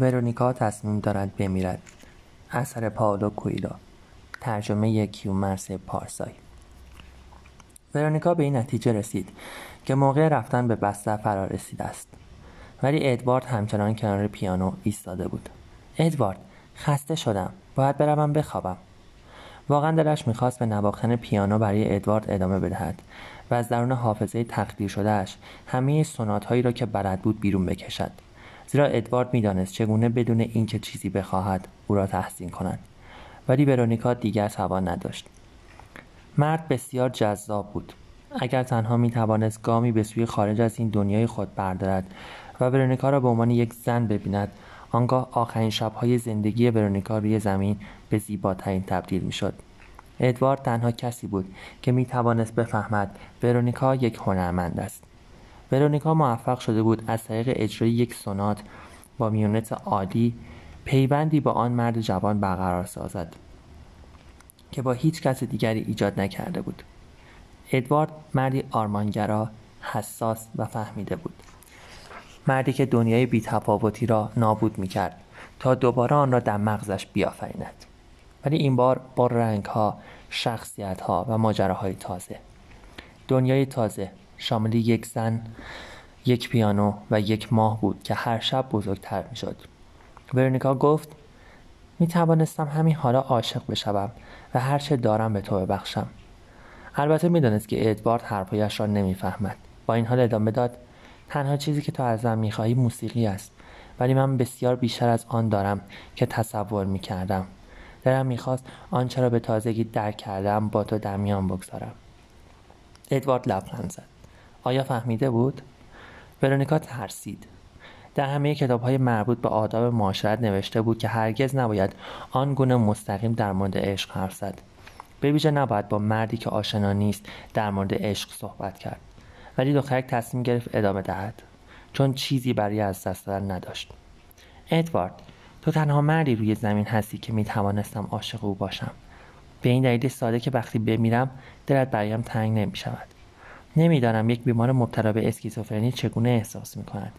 ورونیکا تصمیم دارد بمیرد. اثر پاولو کویلو. ترجمه کیومرس پارسای. ورونیکا به این نتیجه رسید که موقع رفتن به بستر فرا رسیده است. ولی ادوارد همچنان کنار پیانو ایستاده بود. ادوارد خسته شدم. باید بروم بخوابم. واقعا دلش می‌خواست به نواختن پیانو برای ادوارد ادامه بدهد و از درون حافظه تقدیر شدهش همه سنات هایی را که بلد بود بیرون بکشد. زیرا ادوارد می‌دانست چگونه بدون اینکه چیزی بخواهد او را تحسین کند ولی ورونیکا دیگر توان نداشت مرد بسیار جذاب بود اگر تنها می توانست گامی به سوی خارج از این دنیای خود بردارد و ورونیکا را به عنوان یک زن ببیند آنگاه آخرین شبهای زندگی ورونیکا روی زمین به زیباترین تبدیل می. ادوارد تنها کسی بود که می توانست بفهمد ورونیکا یک هنرمند است. ورونیکا موفق شده بود از طریق اجرای یک سونات با میونت عالی پیوندی با آن مرد جوان برقرار سازد که با هیچ کس دیگری ایجاد نکرده بود. ادوارد مردی آرمانگرا، حساس و فهمیده بود. مردی که دنیای بیتفاوتی را نابود می کرد تا دوباره آن را در مغزش بیافریند ولی این بار با شخصیت ها و ماجراهای تازه دنیای تازه شامل یک زن، یک پیانو و یک ماه بود که هر شب بزرگتر می شد ورنیکا گفت می توانستم همین حالا عاشق بشوم و هر چه دارم به تو ببخشم. البته می‌دانست که ادوارد حرفایش را نمی‌فهمد. با این حال ادامه داد تنها چیزی که تو ازم می‌خواهی موسیقی است ولی من بسیار بیشتر از آن دارم که تصور می‌کردم. دلم می‌خواست آنچه را به تازگی درک کردم با تو در میان بگذارم. ادوارد لبخند زد. آیا فهمیده بود؟ ورونیکا ترسید. در همه کتاب های مربوط به آداب معاشرت نوشته بود که هرگز نباید آن گونه مستقیم در مورد عشق حرف زد. به ویژه نباید با مردی که آشنا نیست در مورد عشق صحبت کرد. ولی دخترک تصمیم گرفت ادامه دهد چون چیزی برای از دست دادن نداشت. ادوارد تو تنها مردی روی زمین هستی که می توانستم عاشق او باشم. به این دلیل ساده که وقتی بمیرم دلت برایم تنگ نمی شود نمی‌دانم یک بیمار مبتلا به اسکیزوفرنی چگونه احساس می کند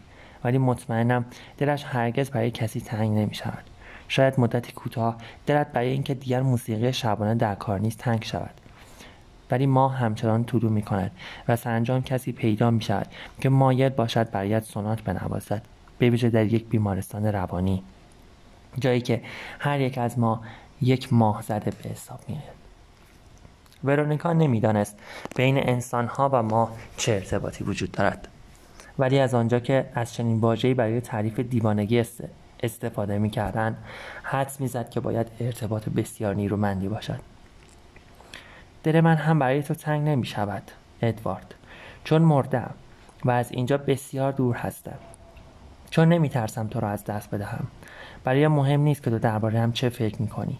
ولی مطمئنم دلش هرگز برای کسی تنگ نمی شود شاید مدتی کوتاه دلت برای اینکه دیگر موسیقی شبانه در کار نیست تنگ شود. ولی ما همچنان طلو می کند و سرانجام کسی پیدا می شود که مایل باشد برایت سونات بنوازد. به ویژه در یک بیمارستان روانی. جایی که هر یک از ما یک ماه زده به حساب می ورونیکا نمی‌دانست بین انسانها و ما چه ارتباطی وجود دارد. ولی از آنجا که از چنین واژه‌ای برای تعریف دیوانگی استفاده می‌کردند حدس می‌زد که باید ارتباط بسیار نیرومندی باشد. دل من هم برای تو تنگ نمی شود ادوارد چون مردم و از اینجا بسیار دور هستم. چون نمی ترسم تو را از دست بدهم. برای مهم نیست که تو درباره هم چه فکر می کنی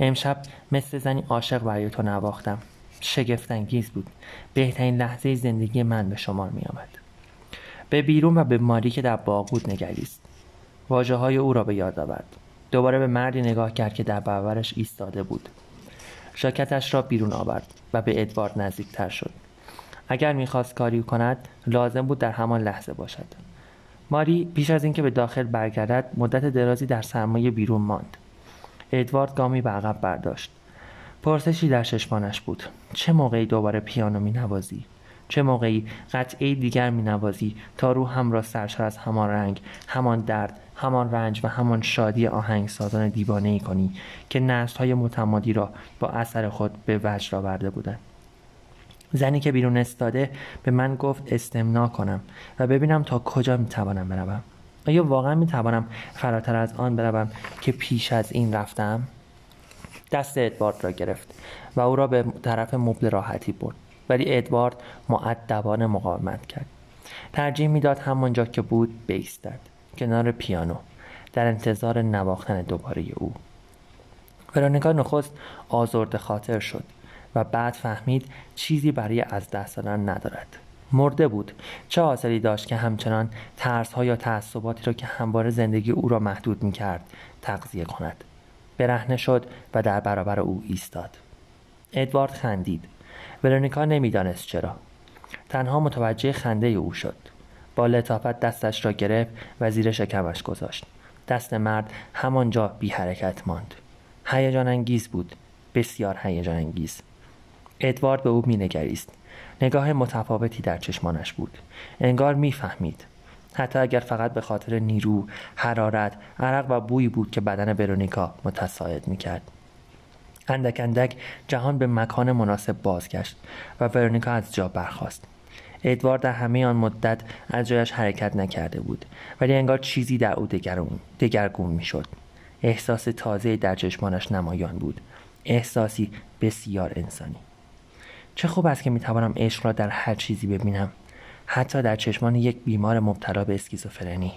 امشب مثل زنی عاشق برای تو نواختم. شگفتانگیز بود. بهترین لحظه زندگی من به شمار می آمد به بیرون و به ماری که در باغ بود نگریست. واجه های او را به یاد آورد. دوباره به مردی نگاه کرد که در برابرش ایستاده بود. ژاکتش را بیرون آورد و به ادوارد نزدیکتر شد. اگر می‌خواست کاری کند لازم بود در همان لحظه باشد. ماری پیش از اینکه به داخل برگردد مدت درازی در سرمایه بیرون ماند. ادوارد گامی به عقب برداشت. پرسشی در چشمانش بود. چه موقعی دوباره پیانو می نوازی؟ چه موقعی قطعه دیگر می نوازی تا روحم را سرشار از همان رنگ همان درد همان رنج و همان شادی آهنگسازان دیوانه ای کنی که نسل های متمادی را با اثر خود به وجد آورده بودند؟ زنی که بیرون استاده به من گفت استمنا کنم و ببینم تا کجا می توانم بروم. آیا واقعا می توانم فراتر از آن بروم که پیش از این رفتم؟ دست ادوارد را گرفت و او را به طرف مبل راحتی برد ولی ادوارد معدبانه مقاومت کرد. ترجیح می‌داد همانجا که بود بیستد کنار پیانو در انتظار نواختن دوباره او. ورونیکا نخست آزرد خاطر شد. و بعد فهمید چیزی برای از دست دادن ندارد. مرده بود. چه حاصلی داشت که همچنان ترس ها یا تعصباتی را که همواره زندگی او را محدود می کرد تغذیه کند. برهنه شد و در برابر او ایستاد. ادوارد خندید. ورونیکا نمی‌دانست چرا. تنها متوجه خنده او شد. با لطافت دستش را گرفت و زیر شکمش گذاشت. دست مرد همانجا بی حرکت ماند. هیجان انگیز بود. بسیار هیجان انگیز. ادوارد به او مینگریست. نگاه متفاوتی در چشمانش بود. انگار می‌فهمید. حتی اگر فقط به خاطر نیرو حرارت عرق و بویی بود که بدن برونیکا متساعد می‌کرد. اندک اندک جهان به مکان مناسب بازگشت و ورونیکا از جا برخاست. ادوارد در همه آن مدت از جایش حرکت نکرده بود ولی انگار چیزی در او دگرگون می‌شد. احساس تازه در چشمانش نمایان بود. احساسی بسیار انسانی. چه خوب است که می‌توانم عشق را در هر چیزی ببینم حتی در چشمان یک بیمار مبتلا به اسکیزوفرنی.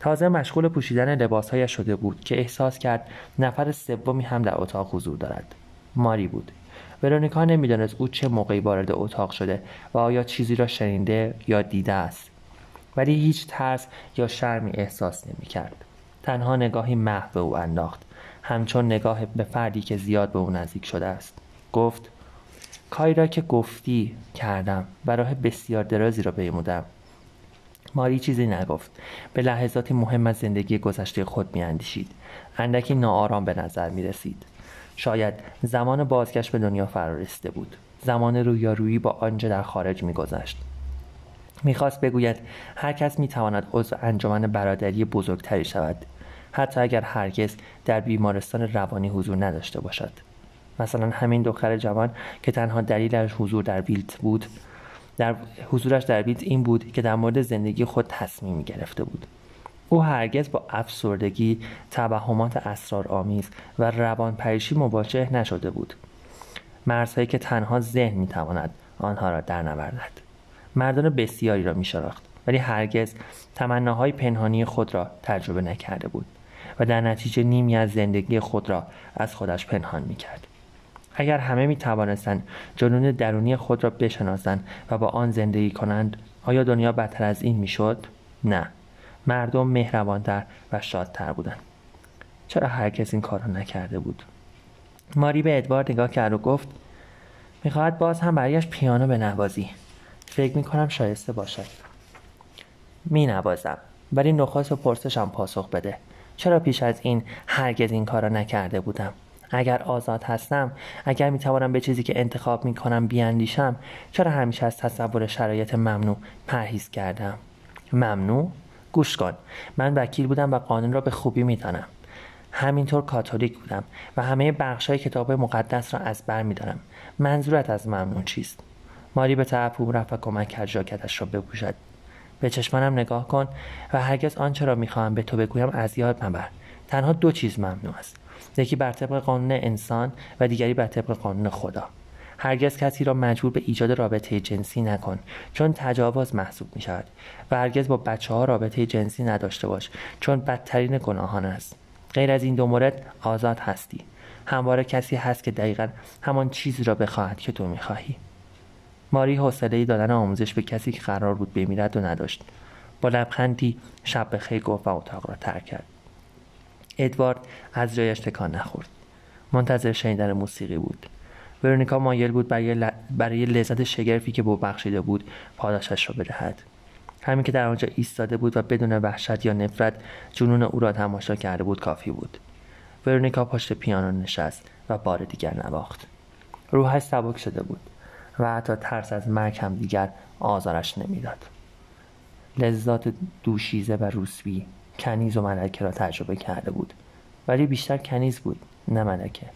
تازه مشغول پوشیدن لباسهایش شده بود که احساس کرد نفر سومی هم در اتاق حضور دارد. ماری بود. ورونیکا نمی‌دانست او چه موقعی وارد اتاق شده و آیا چیزی را شنیده یا دیده است. ولی هیچ ترس یا شرمی احساس نمی‌کرد. تنها نگاهی محو به او انداخت. همچون نگاه به فردی که زیاد به او نزدیک شده است. گفت کاری را که گفتی کردم و راه بسیار درازی را بیمودم ماری چیزی نگفت. به لحظاتی مهم از زندگی گذشته خود میاندیشید. اندکی ناآرام به نظر می رسید شاید زمان بازگشت به دنیا فرارسته بود. زمان رویارویی با آنچه در خارج میگذشت. می‌خواست بگوید هر کس می‌تواند عضو انجمن برادری بزرگتری شود. حتی اگر هرگز در بیمارستان روانی حضور نداشته باشد. مثلا همین دختر جوان که تنها دلیلش حضور در ویلت بود. در حضورش در ویلت این بود که در مورد زندگی خود تصمیم گرفته بود. او هرگز با افسردگی توهمات اسرارآمیز و روان پریشی مواجه نشده بود. مرزهایی که تنها ذهن می‌تواند آنها را در نوردد مردان بسیاری را میشناخت ولی هرگز تمناهای پنهانی خود را تجربه نکرده بود و در نتیجه نیمی از زندگی خود را از خودش پنهان می‌کرد. اگر همه می توانستند جنون درونی خود را بشناسند و با آن زندگی کنند آیا دنیا بدتر از این می‌شد؟ نه. مردم مهربانتر و شادتر بودند. چرا هرکس این کار را نکرده بود؟ ماری به ادوارد نگاه کرد و گفت می‌خواهد باز هم برایش پیانو به نوازی فکر می‌کنم شایسته باشد. می نوازم ولی نخواست و پرسشم پاسخ بده. چرا پیش از این هرگز این کار را نکرده بودم؟ اگر آزاد هستم اگر می‌توانم به چیزی که انتخاب می‌کنم بیاندیشم چرا همیشه از تصور شرایط ممنوع پرهیز کردم؟ ممنوع؟ گوش کن. من وکیل بودم و قانون را به خوبی می‌دانم. همینطور کاتولیک بودم و همه بخش های کتاب مقدس را از بر می‌دانم منظورت از ممنوع چیست؟ ماری به طرف او رفت و کمک کرد ژاکتش را بپوشد. به چشمانم نگاه کن و هرگز آنچه را می‌خواهم به تو بگویم از یاد مبر. تنها دو چیز ممنوع است. یکی بر طبق قانون انسان و دیگری بر طبق قانون خدا. هرگز کسی را مجبور به ایجاد رابطه جنسی نکن چون تجاوز محسوب می شود و هرگز با بچه ها رابطه جنسی نداشته باش چون بدترین گناهان است. غیر از این دو مورد آزاد هستی. همواره کسی هست که دقیقا همان چیزی را بخواهد که تو می‌خواهی. ماری حوصله دادن آموزش به کسی که قرار بود بمیرد و نداشت. با لبخندی شب بخیر گفت و اتاق را ترک کرد. ادوارد از جایش تکان نخورد. منتظر شنیدن موسیقی بود. ورونیکا مایل بود برای, برای لذت شگرفی که به بخشیده بود پاداشش را بدهد. همین که در آنجا ایستاده بود و بدون وحشت یا نفرت جنون او را تماشا کرده بود کافی بود. ورونیکا پشت پیانو نشست و بار دیگر نواخت. روحش سبک شده بود و حتی ترس از مرگ هم دیگر آزارش نمی‌داد. لذات دوشیزه و روسبی کنیز و ملکه را تجربه کرده بود. ولی بیشتر کنیز بود نه ملکه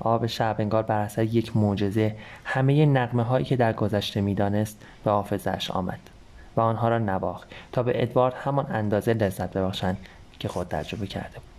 آب شب انگار بر اثر یک معجزه همه نقمه هایی که در گذشته می‌دانست به حافظش آمد و آنها را نواخت تا به ادوارد همان اندازه لذت ببخشند که خود تجربه کرده بود.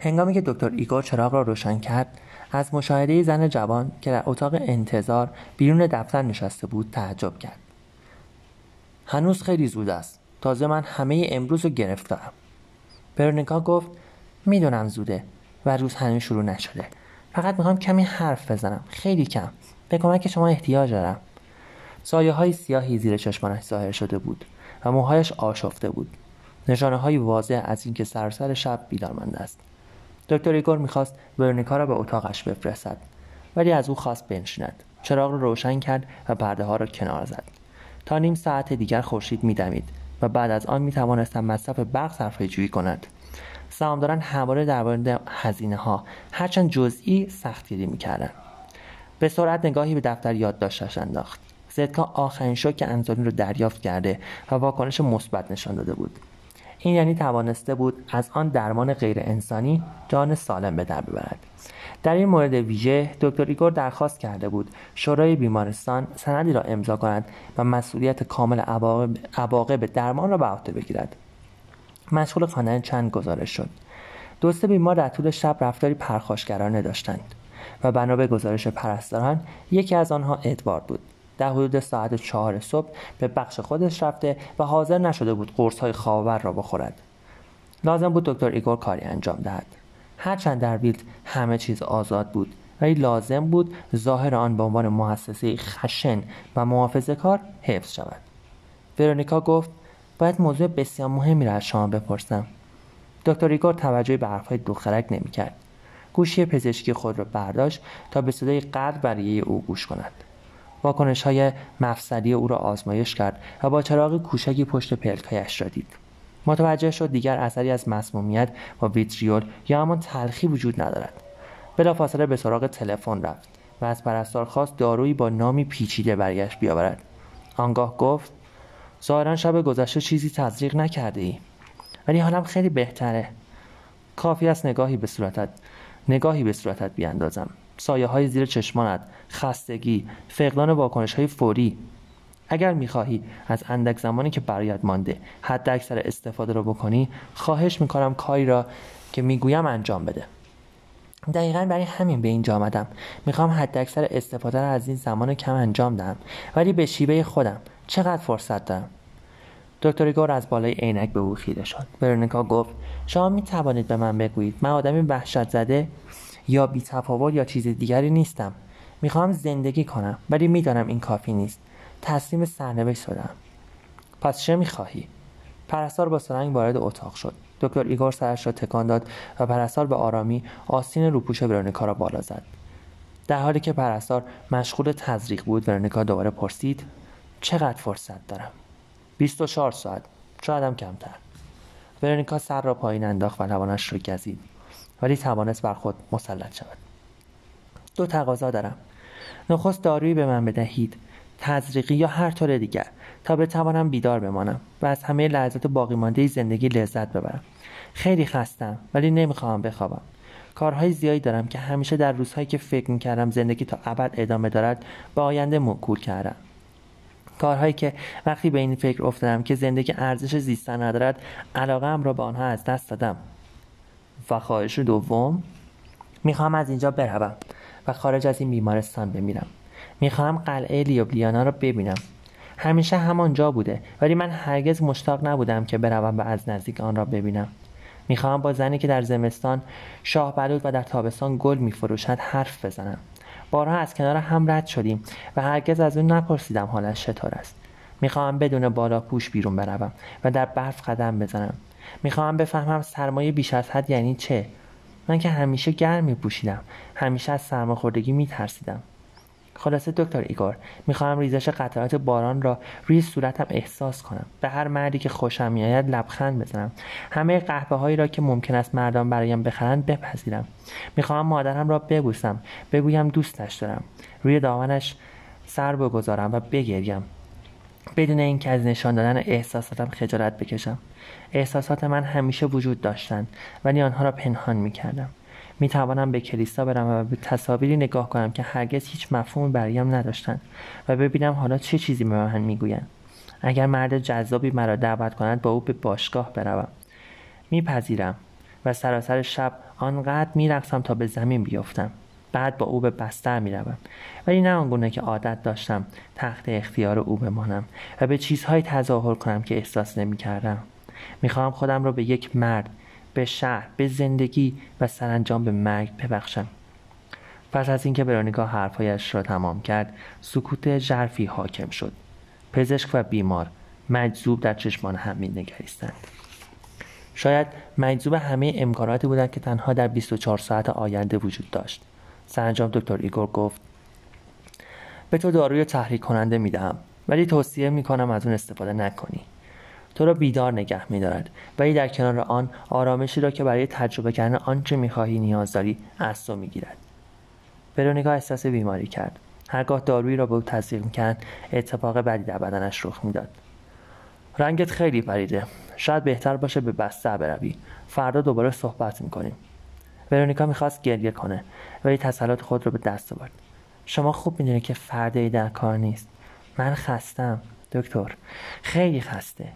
هنگامی که دکتر ایگور چراغ را روشن کرد از مشاهده زن جوان که در اتاق انتظار بیرون دفتر نشسته بود تعجب کرد. هنوز خیلی زود است. تازه من همه امروز رو گرفتارم. برونیکا گفت می‌دونم زوده و روز هنوز شروع نشده. فقط می‌خوام کمی حرف بزنم. خیلی کم. به کمک شما احتیاج دارم. سایه های سیاهی زیر چشمانش ظاهر شده بود و موهایش آشفته بود. نشانه های واضح از اینکه سرسر شب بیدار مانده است. دکتر ایگور می‌خواست ورنیکا را به اتاقش بفرستد ولی از او خواست بنشیند. چراغ را روشن کرد و پرده ها را کنار زد. تا نیم ساعت دیگر خورشید میدمید و بعد از آن می‌توانستم مصرف برق صرفه جویی کند سهامداران همواره در مورد هزینه هرچند جزئی سختگیری می‌کردند به سرعت نگاهی به دفتر یادداشتش انداخت. زدکا آخرین شوک انزولین رو دریافت کرده و واکنش مثبت نشان داده بود. این یعنی توانسته بود از آن درمان غیر انسانی جان سالم به در ببرد. در این مورد ویژه دکتر ایگور درخواست کرده بود شورای بیمارستان سندی را امضا کند و مسئولیت کامل عواقب درمان را به عهده بگیرد. مشغول خواندن چند گزارش شد. دوست بیمار در طول شب رفتاری پرخاشگرانه داشتند و بنا به گزارش پرستاران یکی از آنها ادوارد بود. در حدود ساعت چهار صبح به بخش خودش رفته و حاضر نشده بود قرص های خوابآور را بخورد. لازم بود دکتر ایگور کاری انجام دهد. هرچند در ویلت همه چیز آزاد بود ولی لازم بود ظاهر آن به عنوان مؤسسه خشن و محافظه کار حفظ شود. ورونیکا گفت باید موضوع بسیار مهمی را از شما بپرسم. دکتر ایگور توجهی به حرفهای دخترک نمی‌کرد. گوشی پزشکی خود را برداشت تا به صدای قلب برای او گوش کند. واکنش های مفصلی او را آزمایش کرد و با چراغ کوچکی پشت پلکایش را دید. متوجه شد دیگر اثری از مسمومیت و ویتریول یا همان تلخی وجود ندارد. بلافاصله به سراغ تلفن رفت و از پرستار خواست دارویی با نامی پیچیده برگشت بیاورد. آنگاه گفت ظاهرا شب گذشته چیزی تزریق نکرده ای ولی حالم خیلی بهتره. کافی است نگاهی به صورتت نگاهی به صورتت بیاندازم. سایه های زیر چشمانت خستگی فقدان واکنش های فوری. اگر می‌خواهی از اندک زمانی که برایت مانده حد اکثر استفاده را بکنی خواهش می‌کنم کاری را که می‌گویم انجام بده. دقیقا برای همین به اینجا آمدم. می‌خوام حد اکثر استفاده را از این زمان کم انجام دهم ولی به شیوه خودم چقدر فرصت دارم؟ دکتر ایگور از بالای عینک به او خیره شد. ورونیکا گفت شما می توانید به من بگویید. من آدمی وحشت زده یا بی تفاوت یا چیز دیگری نیستم. می‌خواهم زندگی کنم ولی می‌دانم این کافی نیست. تسلیم سرنوشت شدم. پس چه می‌خواهی؟ پرستار با سرنگ وارد اتاق شد. دکتر ایگور سرش را تکان داد و پرستار به آرامی آستین روپوش ورونیکا را بالا زد. در حالی که پرستار مشغول تزریق بود ورونیکا دوباره پرسید چقدر فرصت دارم؟ 24 ساعت. شایدم کمتر. ورونیکا سر را پایین انداخت و لبانش را گزید. ولی توانست بر خود مسلط شود. دو تقاضا دارم. نخست دارویی به من بدهید. تزریقی یا هر طور دیگر. تا بتوانم بیدار بمانم و از همه لحظات باقی مانده زندگی لذت ببرم. خیلی خستم ولی نمی‌خواهم بخوابم. کارهای زیادی دارم که همیشه در روزهایی که فکر می‌کردم زندگی تا ابد ادامه دارد به آینده موکول کردم. کارهایی که وقتی به این فکر افتادم که زندگی ارزش زیستن ندارد علاقه را به آنها از دست دادم. و خواهش دوم می‌خواهم از اینجا بروم و خارج از این بیمارستان بمیرم. می‌خواهم قلعه لیوبلیانا را ببینم. همیشه همانجا بوده ولی من هرگز مشتاق نبودم که بروم و از نزدیک آن را ببینم. می‌خواهم با زنی که در زمستان شاه بلود و در تابستان گل میفروشد حرف بزنم. بارها از کنار هم رد شدیم و هرگز از او نپرسیدم حالش چطور است. می‌خواهم بدون بالا پوش بیرون بروم و در برف قدم بزنم. می‌خواهم بفهمم سرمایه بیش از حد یعنی چه؟ من که همیشه گرم میپوشیدم. همیشه از سرماخوردگی میترسیدم. خلاصه دکتر ایگور می‌خواهم ریزش قطرات باران را روی صورتم احساس کنم. به هر مردی که خوشم میآید لبخند بزنم. همه قهوه هایی را که ممکن است مردان برایم بخرند بپذیرم. می‌خواهم مادرم را ببوسم. بگویم دوستش دارم. روی دامنش سر بگذارم و بگریم. بدون اینکه از نشان دادن احساساتم خجالت بکشم. احساسات من همیشه وجود داشتند ولی آنها را پنهان می‌کردم. می توانم به کلیسا برم و به تصاویری نگاه کنم که هرگز هیچ مفهوم برایم نداشتند و ببینم حالا چه چیزی به من می‌گویند. اگر مرد جذابی مرا دعوت کند با او به باشگاه بروم. میپذیرم و سراسر شب آنقدر میرقصم تا به زمین بیفتم. بعد با او به بستر می‌روم. ولی نه آنگونه که عادت داشتم تحت اختیار او بمانم و به چیزهایی تظاهر کنم که احساس نمی‌کردم. می‌خواهم خودم را به یک مرد به شهر به زندگی و سرانجام به مرگ ببخشم. پس از اینکه برونیکا حرفهایش را تمام کرد سکوت ژرفی حاکم شد. پزشک و بیمار مجذوب در چشمان هم نگریستند شاید مجذوب همه امکاناتی بودند که تنها در 24 ساعت آینده وجود داشت. سرانجام دکتر ایگور گفت به تو داروی تحریک کننده می‌دهم ولی توصیه می‌کنم از اون استفاده نکنی. تو را بیدار نگه میدارد ولی در کنار آن آرامشی را که برای تجربه کردن آنچه می‌خواهی نیاز داری از تو می‌گیرد. ورونیکا احساس بیماری کرد. هرگاه دارویی را به او تزریق می‌کرد اتفاق بدی در بدنش رخ می‌داد. رنگت خیلی پریده. شاید بهتر باشه به بستر بروی. فردا دوباره صحبت می‌کنیم. ورونیکا می‌خواست گریه کنه ولی تسلط خود را به دست آورد. شما خوب می‌دونید که فردا ای در کار نیست. من خستم دکتر. خیلی خسته.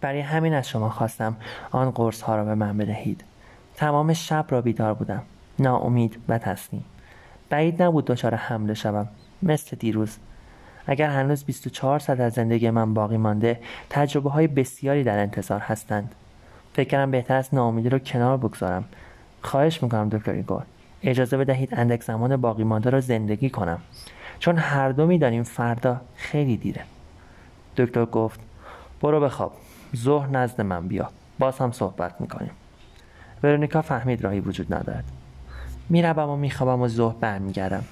برای همین از شما خواستم آن قرص ها را به من بدهید. تمام شب را بیدار بودم. ناامید و تسلیم. بعید نبود دچار حمله شوم. مثل دیروز. اگر هنوز 24 ساعت از زندگی من باقی مانده تجربه های بسیاری در انتظار هستند. فکرم بهتر است ناامیدی را کنار بگذارم. خواهش می‌کنم دکتر ایگور اجازه بدهید اندک زمان باقی مانده را زندگی کنم. چون هر دو می‌دانیم فردا خیلی دیره. دکتر گفت برو بخواب. ظهر نزد من بیا. باز هم صحبت می‌کنیم. ورونیکا فهمید راهی وجود ندارد. می‌روم و میخوابم و ظهر برمیگردم.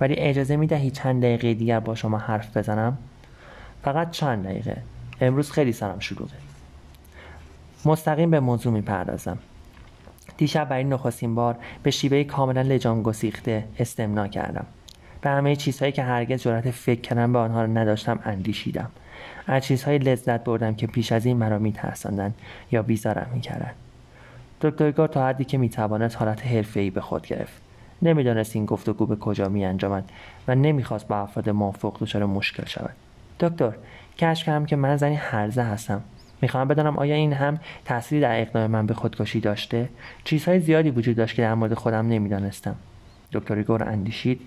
ولی اجازه می‌دهی چند دقیقه دیگر با شما حرف بزنم؟ فقط چند دقیقه. امروز خیلی سرم شلوغه. مستقیم به موضوع می‌پردازم. دیشب برای نخستین بار به شیوه کاملا لجام گسیخته استمنا کردم. به همه چیزهایی که هرگز جرأت فکر کردن به آنها را نداشتم اندیشیدم. از چیزهای لذت بردم که پیش از این مرا میترساندند یا بیزارم می‌کردند. دکتر تا حدی که می‌توانست حالت حرفهای به خود گرفت. نمی‌دانست این گفتگو به کجا میانجامد و نمی‌خواست با افراد موافق دچار مشکل شود. دکتر کشف کردم که من زنی هرزه هستم. می‌خواهم بدانم آیا این هم تأثیری در اقدام من به خودکشی داشته؟ چیزهای زیادی وجود داشت که در مورد خودم نمی‌دانستم. دکتر ایگور اندیشید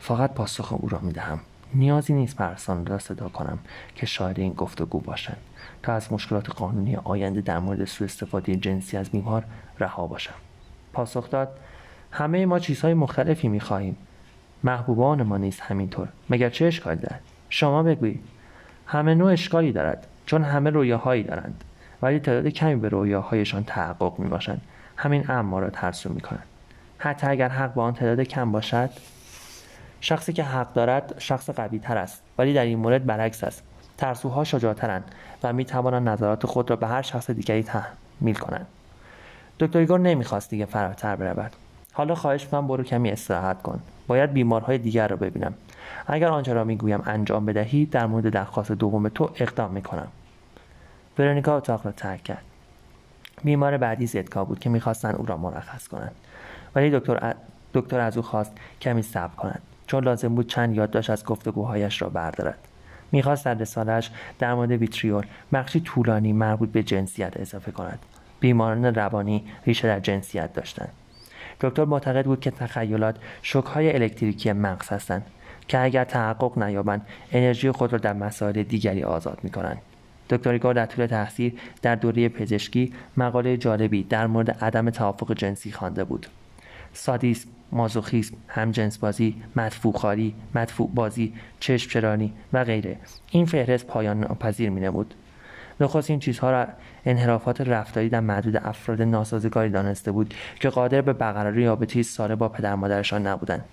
فقط پاسخ او را می‌دهم. نیازی نیست پرسان را صدا کنم که شاید این گفتگو باشند. تا از مشکلات قانونی آینده در مورد سوء استفاده جنسی از بیمار رها باشم. پاسخ داد همه ما چیزهای مختلفی می‌خواهیم. محبوبان ما نیست همینطور. مگر چه اشکالی دارد؟ شما بگویید. همه نوع اشکالی دارد. چون همه رویاهایی دارند ولی تعداد کمی به رویاهایشان تحقق می باشند همین امر ما را ترسو می کنند حتی اگر حق با آن تعداد کم باشد شخصی که حق دارد شخص قوی تر است ولی در این مورد برعکس است. ترسوها شجاعترند و می توانند نظرات خود را به هر شخص دیگری تحمیل کنند. دکتر ایگور نمی‌خواست دیگه فراتر برود. حالا خواهش می‌کنم برو کمی استراحت کن. باید بیمارهای دیگر را ببینم. اگر آنچه را می‌گویم انجام بدهی در مورد درخواست دوم تو اقدام می‌کنم. ورونیکا اتاق را ترک کرد. بیمار بعدی زدکا بود که می‌خواستند او را مرخص کنند. ولی دکتر دکتر از او خواست کمی صبر کند چون لازم بود چند یادداشت از گفتگوهایش را بردارد. می‌خواست در رسالش در مورد ویتریول بخشی طولانی مربوط به جنسیت اضافه کند. بیماران روانی ریشه در جنسیت داشتند. دکتر معتقد بود که تخیلات شکهای الکتریکی مغز هستند که اگر تحقق نیابند انرژی خود را در مسائل دیگری آزاد می کنند. دکتر در طول تحصیل در دوره پزشکی مقاله جالبی در مورد عدم توافق جنسی خوانده بود. سادیسم مازوخیسم همجنس بازی مدفوع بازی چشم و غیره. این فهرست پایان ناپذیر می نمود نخست این چیزها را انحرافات رفتاری در معدود افراد ناسازگاری دانسته بود که قادر به برقراری رابطه ساله با پدر مادرشان نبودند.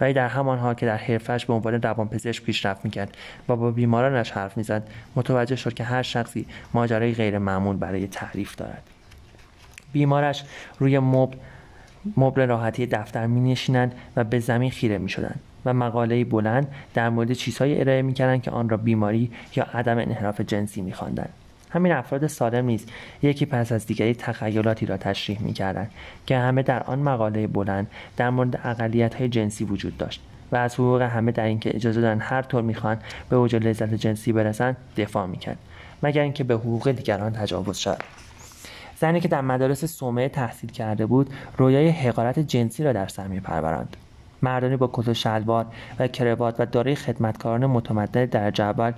ولی در همان حال که در حرفش به عنوان روانپزشک پیشرفت می‌کرد و با بیمارانش حرف می‌زد متوجه شد که هر شخصی ماجرای غیر معمول برای تعریف دارد. بیمارش روی مبل مبل راحتی دفتر می نشینند و به زمین خیره می شدند و مقاله بلند در مورد چیزهایی ارائه می که آن را بیماری یا عدم انحراف جنسی می همین افراد سالم نیز یکی پس از دیگری تخیلاتی را تشریح می که همه در آن مقاله بلند در مورد اقلیت های جنسی وجود داشت و از حقوق همه در اینکه اجازه دارن هر طور می‌خوان به اوج لذت جنسی برسند دفاع می‌کرد مگر اینکه به حقوق دیگران تجاوز شد زنی که در مدارس صومعه تحصیل کرده بود رویای حقارت جنسی را در سر میپروراند. مردانی با کت و شلوار و کروات و دارای خدمتکاران متمدن در جبل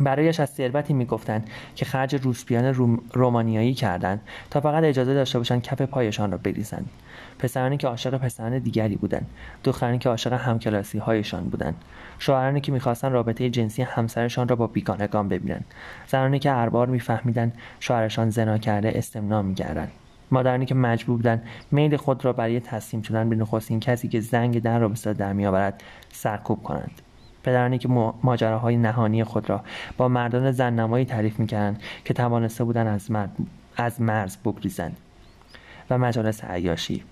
برایش از ثروتی می‌گفتند که خرج روسپیان روم رومانیایی کردند تا فقط اجازه داشته باشند کف پایشان را بریزند. پسرانی که عاشق پسران دیگری بودند. دخترانی که عاشق همکلاسی هایشان بودند. شوهرانی که می‌خواستند رابطه جنسی همسرشان را با بیگانگان ببینند. زنانی که اربار میفهمیدند شوهرشان زنا کرده استمنا می‌کردند. مادرانی که مجبور بودند میل خود را برای تسلیم شدن به نخستین کسی که زنگ در را به در میآورد سرکوب کنند. پدرانی که ماجراهای نهانی خود را با مردان زننمایی تعریف می‌کردند که توانسته بودند از, مرد، از مرز بگریزند. و مجالس عیاشی.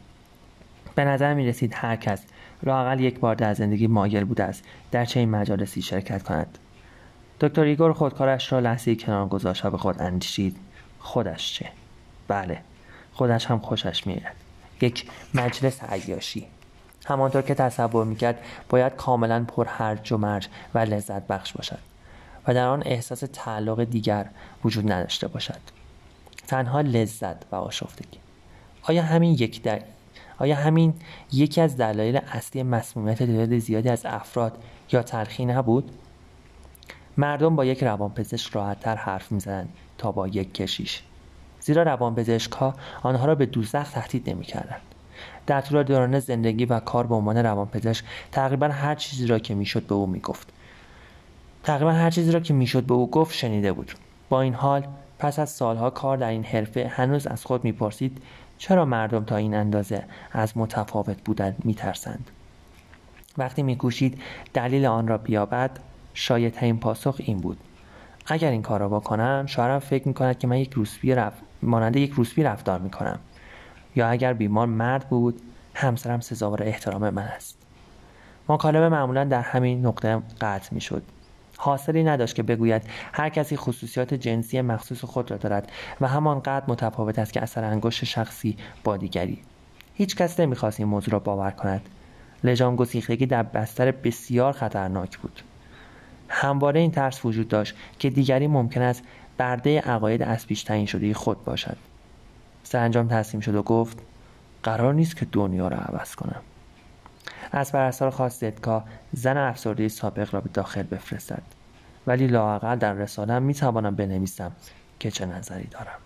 به نظر می رسید هر کس لاقل یک بار در زندگی مایل بوده است در چنین مجالسی شرکت کند. دکتر ایگور خودکارش را لحظه کنار گذاشت و به خود اندیشید. خودش چه؟ بله خودش هم خوشش میآید. یک مجلس عیاشی. همانطور که تصور می‌کرد باید کاملا پر هرج و مرج و لذت بخش باشد و در آن احساس تعلق دیگر وجود نداشته باشد. تنها لذت و آشفتگی. آیا همین یک در آیا همین یکی از دلایل اصلی مسمومیت تعداد زیادی از افراد یا تلخی نبود؟ مردم با یک روانپزشک راحتتر حرف می‌زدند تا با یک کشیش. زیرا روانپزشک ها آنها را به دوزخ تهدید نمی‌کردند. در طول دوران زندگی و کار به عنوان روانپزشک تقریبا هر چیزی را که می‌شد به او می‌گفت. تقریبا هر چیزی را که می‌شد به او گفت شنیده بود. با این حال پس از سالها کار در این حرفه هنوز از خود می‌پرسید چرا مردم تا این اندازه از متفاوت بودن میترسند؟ وقتی میکوشید دلیل آن را بیابد شاید این پاسخ این بود. اگر این کار را بکنم شوهرم فکر می‌کند که من یک روسپی رف... مانند یک روسپی رفتار می‌کنم. یا اگر بیمار مرد بود همسرم سزاوار احترام من است. مکالمه معمولا در همین نقطه قطع می‌شد. حاصلی نداشت که بگوید هر کسی خصوصیات جنسی مخصوص خود را دارد و همانقدر متفاوت است که اثر انگشت شخصی با دیگری. هیچ کس نمی‌خواست این موضوع را باور کند. لجام گسیختگی در بستر بسیار خطرناک بود. همواره این ترس وجود داشت که دیگری ممکن است برده عقاید از پیش تعیین شده خود باشد. سرانجام تسلیم شد و گفت قرار نیست که دنیا را عوض کنم. از پرستار خواست زدکا زن افسرده سابق را به داخل بفرستد. ولی لااقل در رسالم می توانم بنویسم که چه نظری دارم.